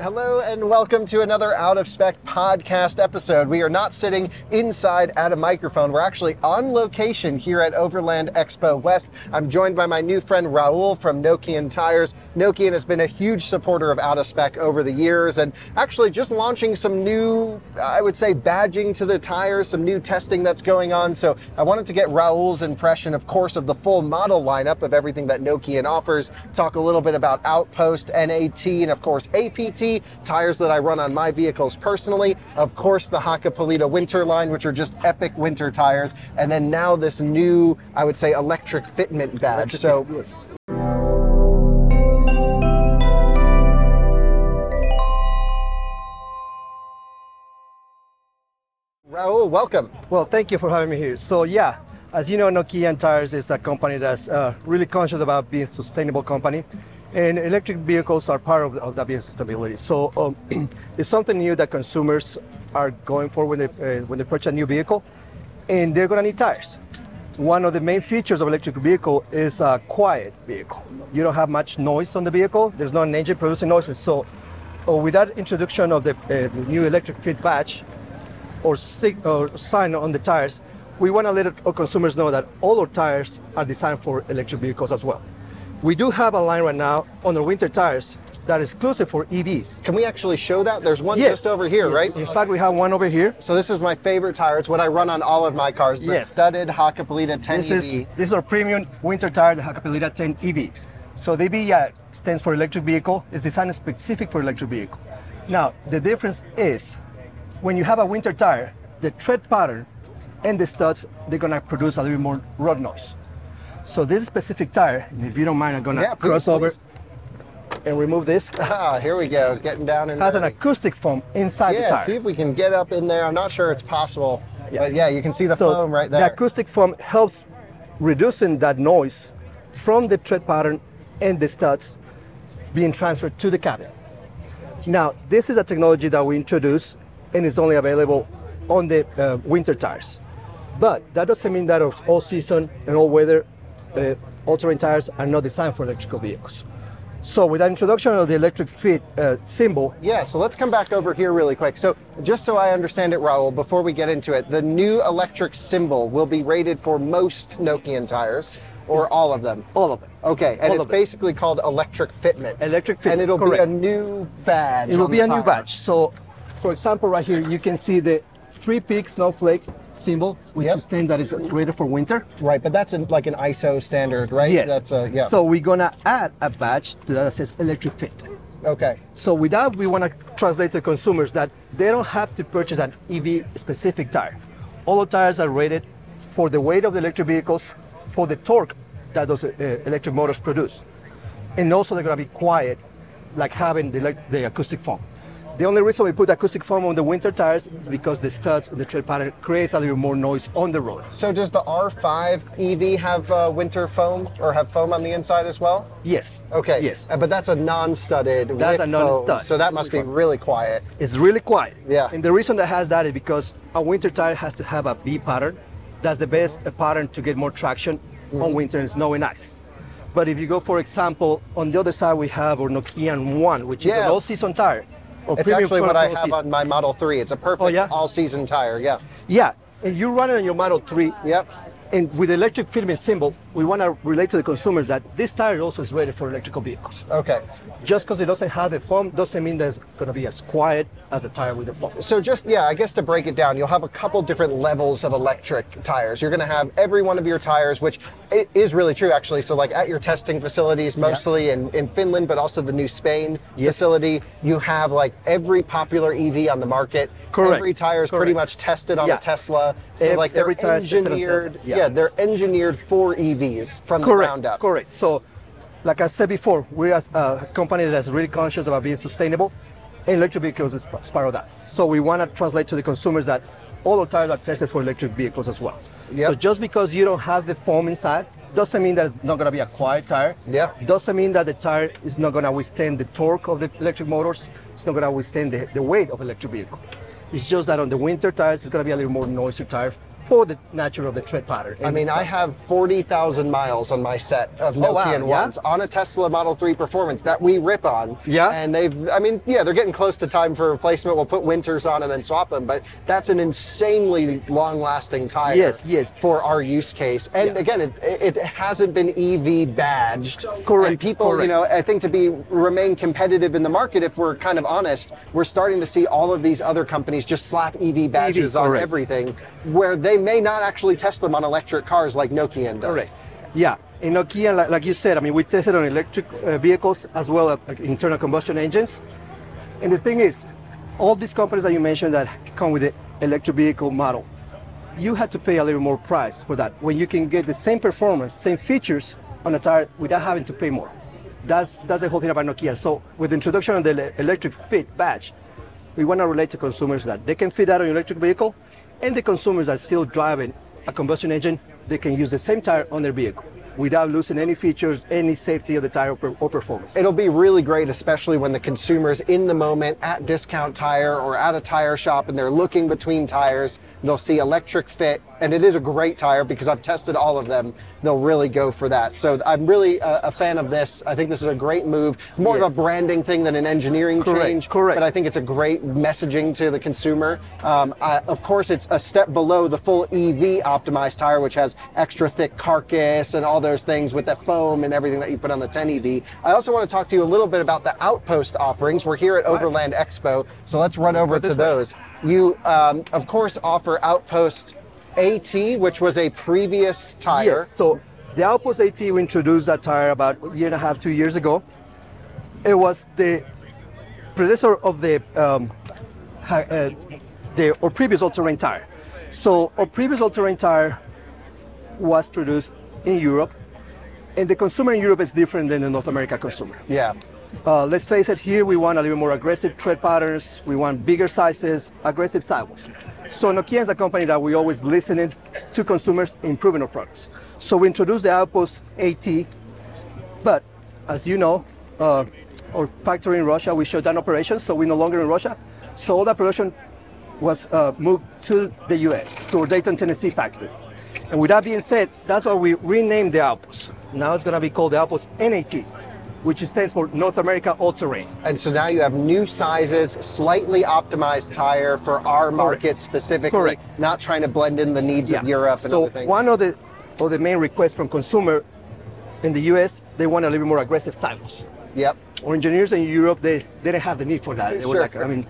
Hello and welcome to another Out of Spec podcast episode. We are not sitting inside at a microphone. We're actually on location here at Overland Expo West. I'm joined by my new friend Raoul from Nokian Tires. Nokian has been a huge supporter of Out of Spec over the years and actually just launching some new, I would say, badging to the tires, some new testing that's going on. So I wanted to get Raoul's impression, of course, of the full model lineup of everything that Nokian offers, talk a little bit about Outpost, NAT, and of course APT tires that I run on my vehicles personally. Of course, the Hakkapeliitta winter line, which are just epic winter tires. And then now this new, I would say, electric fitment badge. Electric so, yes. Raoul, welcome. Well, thank you for having me here. So yeah, as you know, Nokian Tires is a company that's uh, really conscious about being a sustainable company, and electric vehicles are part of, of that being sustainability. So um, it's something new that consumers are going for when they uh, when they purchase a new vehicle, and they're going to need tires. One of the main features of electric vehicle is a quiet vehicle. You don't have much noise on the vehicle. There's no engine producing noises. So uh, with that introduction of the, uh, the new electric fit badge, or, sig- or sign on the tires, we want to let our consumers know that all our tires are designed for electric vehicles as well. We do have a line right now on the winter tires that is exclusive for EVs. Can we actually show that? There's one Yes. just over here, Yes. right? In fact, we have one over here. So this is my favorite tire. It's what I run on all of my cars. The Yes. studded Hakkapeliitta 10 This EV. is this is our premium winter tire, the Hakkapeliitta 10 EV. So the EV uh, stands for electric vehicle. It's designed specific for electric vehicle. Now the difference is when you have a winter tire, the tread pattern and the studs they're gonna produce a little bit more road noise. So this specific tire, if you don't mind, I'm gonna Yeah, please, cross over please. and remove this. Ah, here we go. Getting down in Has there. an acoustic foam inside the Yeah, tire. see if we can get up in there. I'm not sure it's possible. Yeah. But yeah, you can see the So foam right there. The acoustic foam helps reducing that noise from the tread pattern and the studs being transferred to the cabin. Now, this is a technology that we introduced and is only available on the uh, winter tires. But that doesn't mean that all season and all weather uh, all-terrain tires are not designed for electrical vehicles. So with that introduction of the electric fit uh, symbol, yeah, so let's come back over here really quick. So just so I understand it, Raoul, before we get into it, the new electric symbol will be rated for most Nokian tires or all of them? all of them. Okay, and All it's basically called electric fitment. Electric Fitment, And it'll correct. be a new badge. It will be the a new badge. So, for example, right here, you can see the three peak snowflake symbol, which Yep. is thing that is rated for winter. Right, but that's in, like an ISO standard, right? Yes. That's a, yeah. So we're gonna add a badge that that says electric fit. okay. So with that, we want to translate to consumers that they don't have to purchase an EV specific tire. All the tires are rated for the weight of the electric vehicles, for the torque that those uh, electric motors produce, and also they're going to be quiet, like having the, the acoustic foam. The only reason we put acoustic foam on the winter tires is because the studs and the tread pattern creates a little more noise on the road. So does the R5 EV have uh, winter foam or have foam on the inside as well? Yes. Okay. Yes. Uh, but that's a non-studded. That's a non-stud. So that must be really quiet. It's really quiet. Yeah. And the reason that has that is because a winter tire has to have a V pattern. That's the best uh, pattern to get more traction Mm-hmm. on winter and snow and ice. But if you go, for example, on the other side we have our Nokian One, which is Yeah. an all-season tire. Or It's actually what I have all-season. on my Model 3. It's a oh, perfect Oh, yeah? all-season tire. Yeah. Yeah, and you run it on your Model 3. Yep. And with the electric fitment symbol, we want to relate to the consumers that this tire also is ready for electrical vehicles. Okay. Just because it doesn't have the foam doesn't mean that it's going to be as quiet as the tire with the foam. So just yeah, I guess to break it down, you'll have a couple different levels of electric tires. You're going to have every one of your tires, which is really true actually. So like at your testing facilities, mostly in, in Finland, but also the new Spain Yes. facility, you have like every popular EV on the market. Correct. Every tire is pretty much tested on Yeah. a Tesla. So Ev- like they're every tire is tested on engineered. Yeah. Yeah. they're engineered for EVs from the Correct. ground up. Correct. So, like I said before, we're a, a company that's really conscious about being sustainable, and electric vehicles is part of that. So we want to translate to the consumers that all our tires are tested for electric vehicles as well. Yep. So just because you don't have the foam inside doesn't mean that it's not going to be a quiet tire. Yeah. Doesn't mean that the tire is not going to withstand the torque of the electric motors. It's not going to withstand the, the weight of electric vehicle. It's just that on the winter tires, it's going to be a little more noisy tire for the nature of the tread pattern. I mean, I have 40,000 miles on my set of Oh, wow, Nokian yeah? ones on a Tesla Model 3 Performance that we rip on. Yeah? And they've, I mean, yeah, they're getting close to time for replacement. We'll put winters on and then swap them, but that's an insanely long lasting tire. Yes, yes. For our use case. And Yeah. again, it, it hasn't been EV badged. Correct, And people, you know, I think to be remain competitive in the market, if we're kind of honest, we're starting to see all of these other companies just slap EV badges on correct. everything, where they may not actually test them on electric cars like Nokian does. Correct. Yeah. In Nokian, like, like you said, I mean, we tested on electric uh, vehicles as well as like, internal combustion engines. And the thing is, all these companies that you mentioned that come with the electric vehicle model, you had to pay a little more price for that when you can get the same performance, same features on a tire without having to pay more. That's that's the whole thing about Nokian. So with the introduction of the electric fit badge, we want to relate to consumers that they can fit that on an electric vehicle, and the consumers are still driving a combustion engine, they can use the same tire on their vehicle without losing any features, any safety of the tire or performance. It'll be really great, especially when the consumer's in the moment at discount tire or at a tire shop and they're looking between tires. They'll see electric fit, and it is a great tire because I've tested all of them. They'll really go for that. So I'm really a, a fan of this. I think this is a great move. It's more of a branding thing than an engineering Correct, change. correct. But I think it's a great messaging to the consumer. Um, I, of course, it's a step below the full EV optimized tire, which has extra thick carcass and all those things with the foam and everything that you put on the 10 EV. I also want to talk to you a little bit about the Outpost offerings. We're here at Overland Expo, so let's run over to this way. those. You, um, of course, offer Outpost AT, which was a previous tire. Yes. So the Outpost AT, we introduced that tire about a year and a half, two years ago. It was the predecessor of the um, uh, the or previous all-terrain tire. So our previous all-terrain tire was produced in Europe, and the consumer in Europe is different than the North America consumer. Yeah. Uh, let's face it, here we want a little more aggressive tread patterns, we want bigger sizes, aggressive sidewalls. So Nokian is a company that we always listening to consumers improving our products. So we introduced the Outpost AT, but as you know, uh, our factory in Russia, we shut down operations, so we're no longer in Russia. So all that production was uh, moved to the US, to our Dayton, Tennessee factory. And with that being said, that's why we renamed the Outpost. Now it's gonna be called the Outpost NAT, which stands for North America All Terrain. And so now you have new sizes, slightly optimized tire for our market specifically, Correct. not trying to blend in the needs of Europe and so other things. one of the of the main requests from consumer in the US, they want a little bit more aggressive sidewalls. Yep. Our engineers in Europe, they, they didn't have the need for that. They were Sure. like, I mean,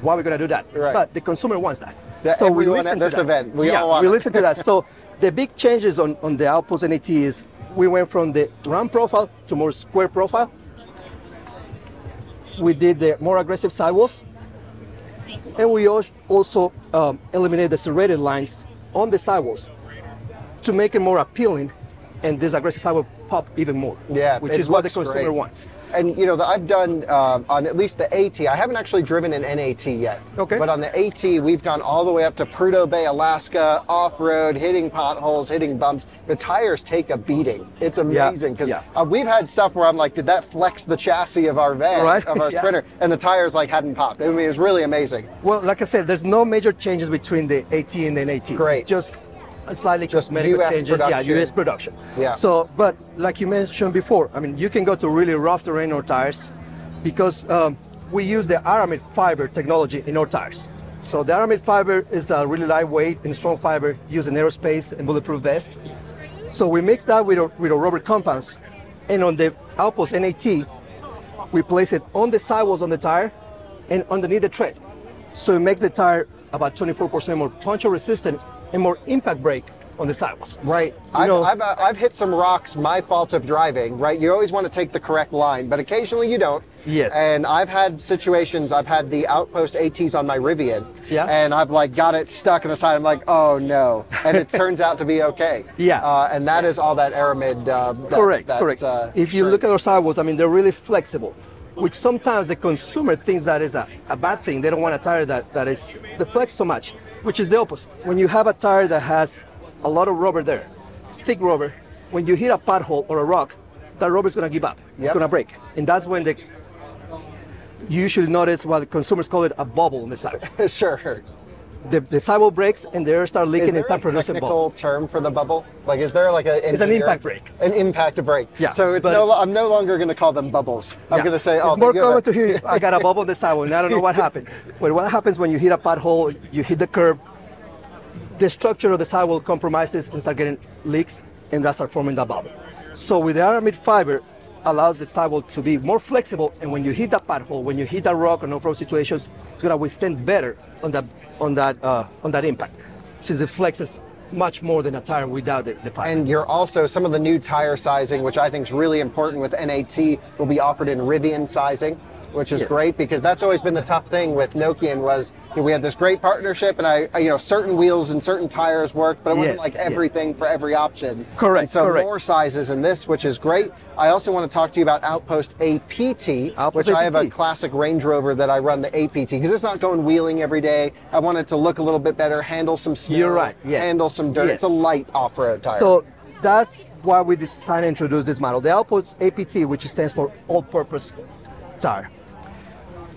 why are we gonna do that? Right. But the consumer wants that. That so we listen at to this that. event, we yeah, all want we listen to that. So the big changes on, on the Outpost NAT is we went from the round profile to more square profile. We did the more aggressive sidewalls. And we also um, eliminated the serrated lines on the sidewalls to make it more appealing and this aggressive sidewall pop even more. Yeah, which is what the consumer great. wants. And you know, the, I've done um, on at least the AT. I haven't actually driven an NAT yet. Okay. But on the AT, we've gone all the way up to Prudhoe Bay, Alaska, off-road, hitting potholes, hitting bumps. The tires take a beating. It's amazing because yeah. uh, we've had stuff where I'm like, did that flex the chassis of our van, Right, of our yeah. Sprinter, and the tires like hadn't popped. I mean, it was really amazing. Well, like I said, there's no major changes between the AT and the NAT. Great. It's just slightly Just cosmetic US changes. production. Yeah, US production. Yeah. So, but like you mentioned before, I mean, you can go to really rough terrain or tires because um, we use the aramid fiber technology in our tires. So the aramid fiber is a really lightweight and strong fiber used in aerospace and bulletproof vest. So we mix that with our, with our rubber compounds, and on the Outpost NAT, we place it on the sidewalls on the tire and underneath the tread. So it makes the tire about 24% more puncture resistant and more impact break on the sidewalls. Right. You I've, I've, uh, I've hit some rocks, my fault of driving, right? You always want to take the correct line, but occasionally you don't. Yes. And I've had situations, I've had the Outpost ATs on my Rivian. Yeah. And I've like got it stuck in the side. I'm like, oh no. And it turns out to be okay. Yeah. Uh, and that is all that aramid. Uh, that, correct, that, correct. uh, if you shrink. look at our sidewalls, I mean, they're really flexible, which sometimes the consumer thinks that is a, a bad thing. They don't want a tire that, that is that flex so much, which is the opposite. When you have a tire that has a lot of rubber there, thick rubber, when you hit a pothole or a rock, that rubber is going to give up. It's Yep. going to break. And that's when the you usually notice what consumers call it a bubble on the side. sure. The, the sidewall breaks and the air start Is leaking there and start a producing technical bubbles. term for the bubble? Like, is there like a It's an impact break. An impact break. Yeah, So it's no. it's- I'm no longer going to call them bubbles. I'm Yeah. going to say, oh, it's more a- common to hear. I got a bubble on the sidewalk, and I don't know what happened. But what happens when you hit a pothole, you hit the curb, the structure of the sidewall compromises and start getting leaks, and that start forming that bubble. So with the aramid fiber, allows the sidewall to be more flexible, and when you hit that pothole, when you hit that rock on off-road situations, it's gonna withstand better on that on that uh, on that impact, since it flexes much more than a tire without the, the fiber. And you're also some of the new tire sizing, which I think is really important with NAT, will be offered in Rivian sizing, which is Yes. great because that's always been the tough thing with Nokian was you know, we had this great partnership, and I, you know certain wheels and certain tires worked, but it wasn't Yes, like yes. everything for every option. Correct, And so correct. more sizes in this, which is great. I also want to talk to you about Outpost APT, Outpost which I have a classic Range Rover that I run the APT because it's not going wheeling every day. I want it to look a little bit better, handle some snow, You're right, yes. handle some dirt. Yes. It's a light off-road tire. So that's why we decided to introduce this model, the Outpost APT, which stands for All-Purpose Tire.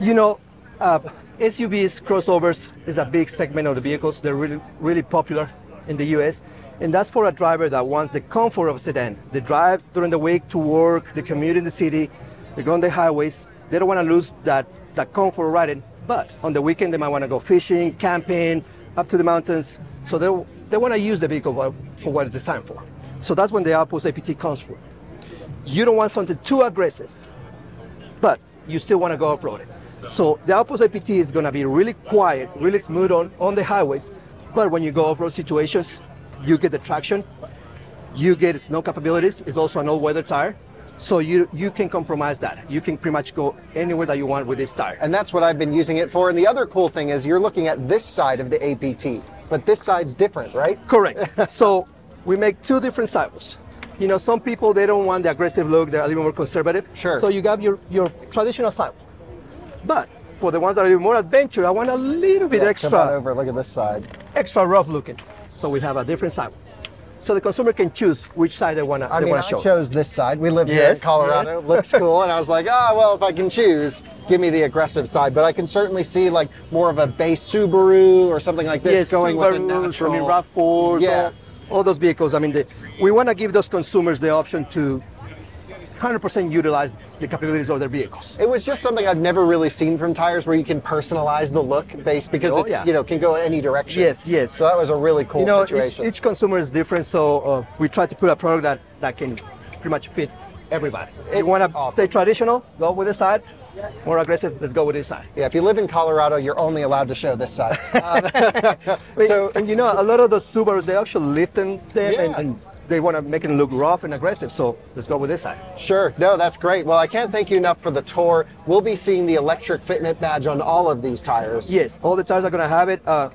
You know, uh, SUVs, crossovers is a big segment of the vehicles. They're really, really popular in the US. And that's for a driver that wants the comfort of a sedan. They drive during the week to work, they commute in the city, they go on the highways. They don't want to lose that, that comfort of riding. But on the weekend, they might want to go fishing, camping, up to the mountains. So they, they want to use the vehicle for, for what it's designed for. So that's when the Outpost APT comes from. You don't want something too aggressive, but you still want to go off-roading. So the Outpost APT is going to be really quiet, really smooth on, on the highways, but when you go off-road situations, you get the traction, you get snow capabilities. It's also an all-weather tire, so you you can compromise that. You can pretty much go anywhere that you want with this tire. And that's what I've been using it for. And the other cool thing is you're looking at this side of the APT, but this side's different, right? Correct. so we make two different sidewalls. You know, some people they don't want the aggressive look; they're a little more conservative. Sure. So you got your your traditional sidewall, but for the ones that are a little more adventure, I want a little bit Come on extra over, look at this side. extra rough looking. So we have a different sidewall. So the consumer can choose which side they wanna I mean, I show. chose this side. We live here in Colorado. yes. Looks cool. And I was like, ah, well, if I can choose, give me the aggressive side. But I can certainly see like more of a base Subaru or something like this yes, going with a natural. I mean, RAV4s, Yeah. all, all those vehicles. I mean, the, we want to give those consumers the option to 100% utilize the capabilities of their vehicles. It was just something I've never really seen from tires where you can personalize the look based because Oh, it's, yeah. you know, can go in any direction. Yes, yes. So that was a really cool you know, each, situation. each consumer is different, so uh, we try to put a product that, that can pretty much fit everybody. It's you want to awesome. stay traditional, go with this side. More aggressive, let's go with this side. yeah, if you live in Colorado, you're only allowed to show this side. Um, so and you know, a lot of those Subarus, they actually lift them, them and, Yeah. and they want to make it look rough and aggressive. So let's go with this side. Sure. No, that's great. Well, I can't thank you enough for the tour. We'll be seeing the electric fitment badge on all of these tires. Yes, all the tires are going to have it. Uh,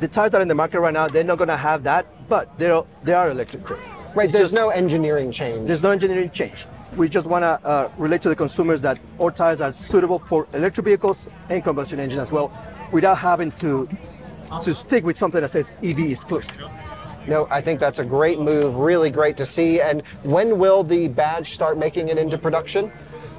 the tires that are in the market right now, they're not going to have that, but they're, they are electric. Right, It's there's just- no engineering change. There's no engineering change. We just want to uh, relate to the consumers that our tires are suitable for electric vehicles and combustion engines as well, without having to to stick with something that says EV exclusive. No, I think that's a great move. Really great to see. And when will the badge start making it into production?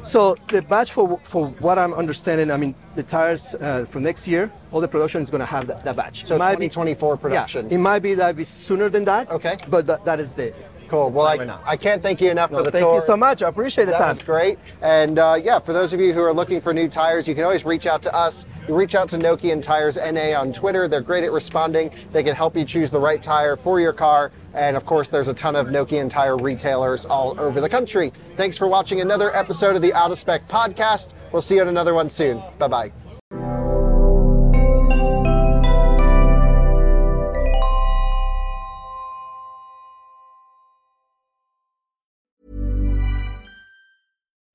So the badge, for for what I'm understanding, I mean, the tires uh, for next year, all the production is going to have that, that batch. So It might be- 2024 production. Yeah, it might be that be sooner than that. Okay. But that, that is the. Cool. Well, I. I can't thank you enough No, for the thank tour. you so much. I appreciate the That time. was great. And uh, yeah, for those of you who are looking for new tires, you can always reach out to us. You reach out to Nokian Tires NA on Twitter. They're great at responding. They can help you choose the right tire for your car. And of course, there's a ton of Nokian tire retailers all over the country. Thanks for watching another episode of the Out of Spec podcast. We'll see you on another one soon. Bye bye.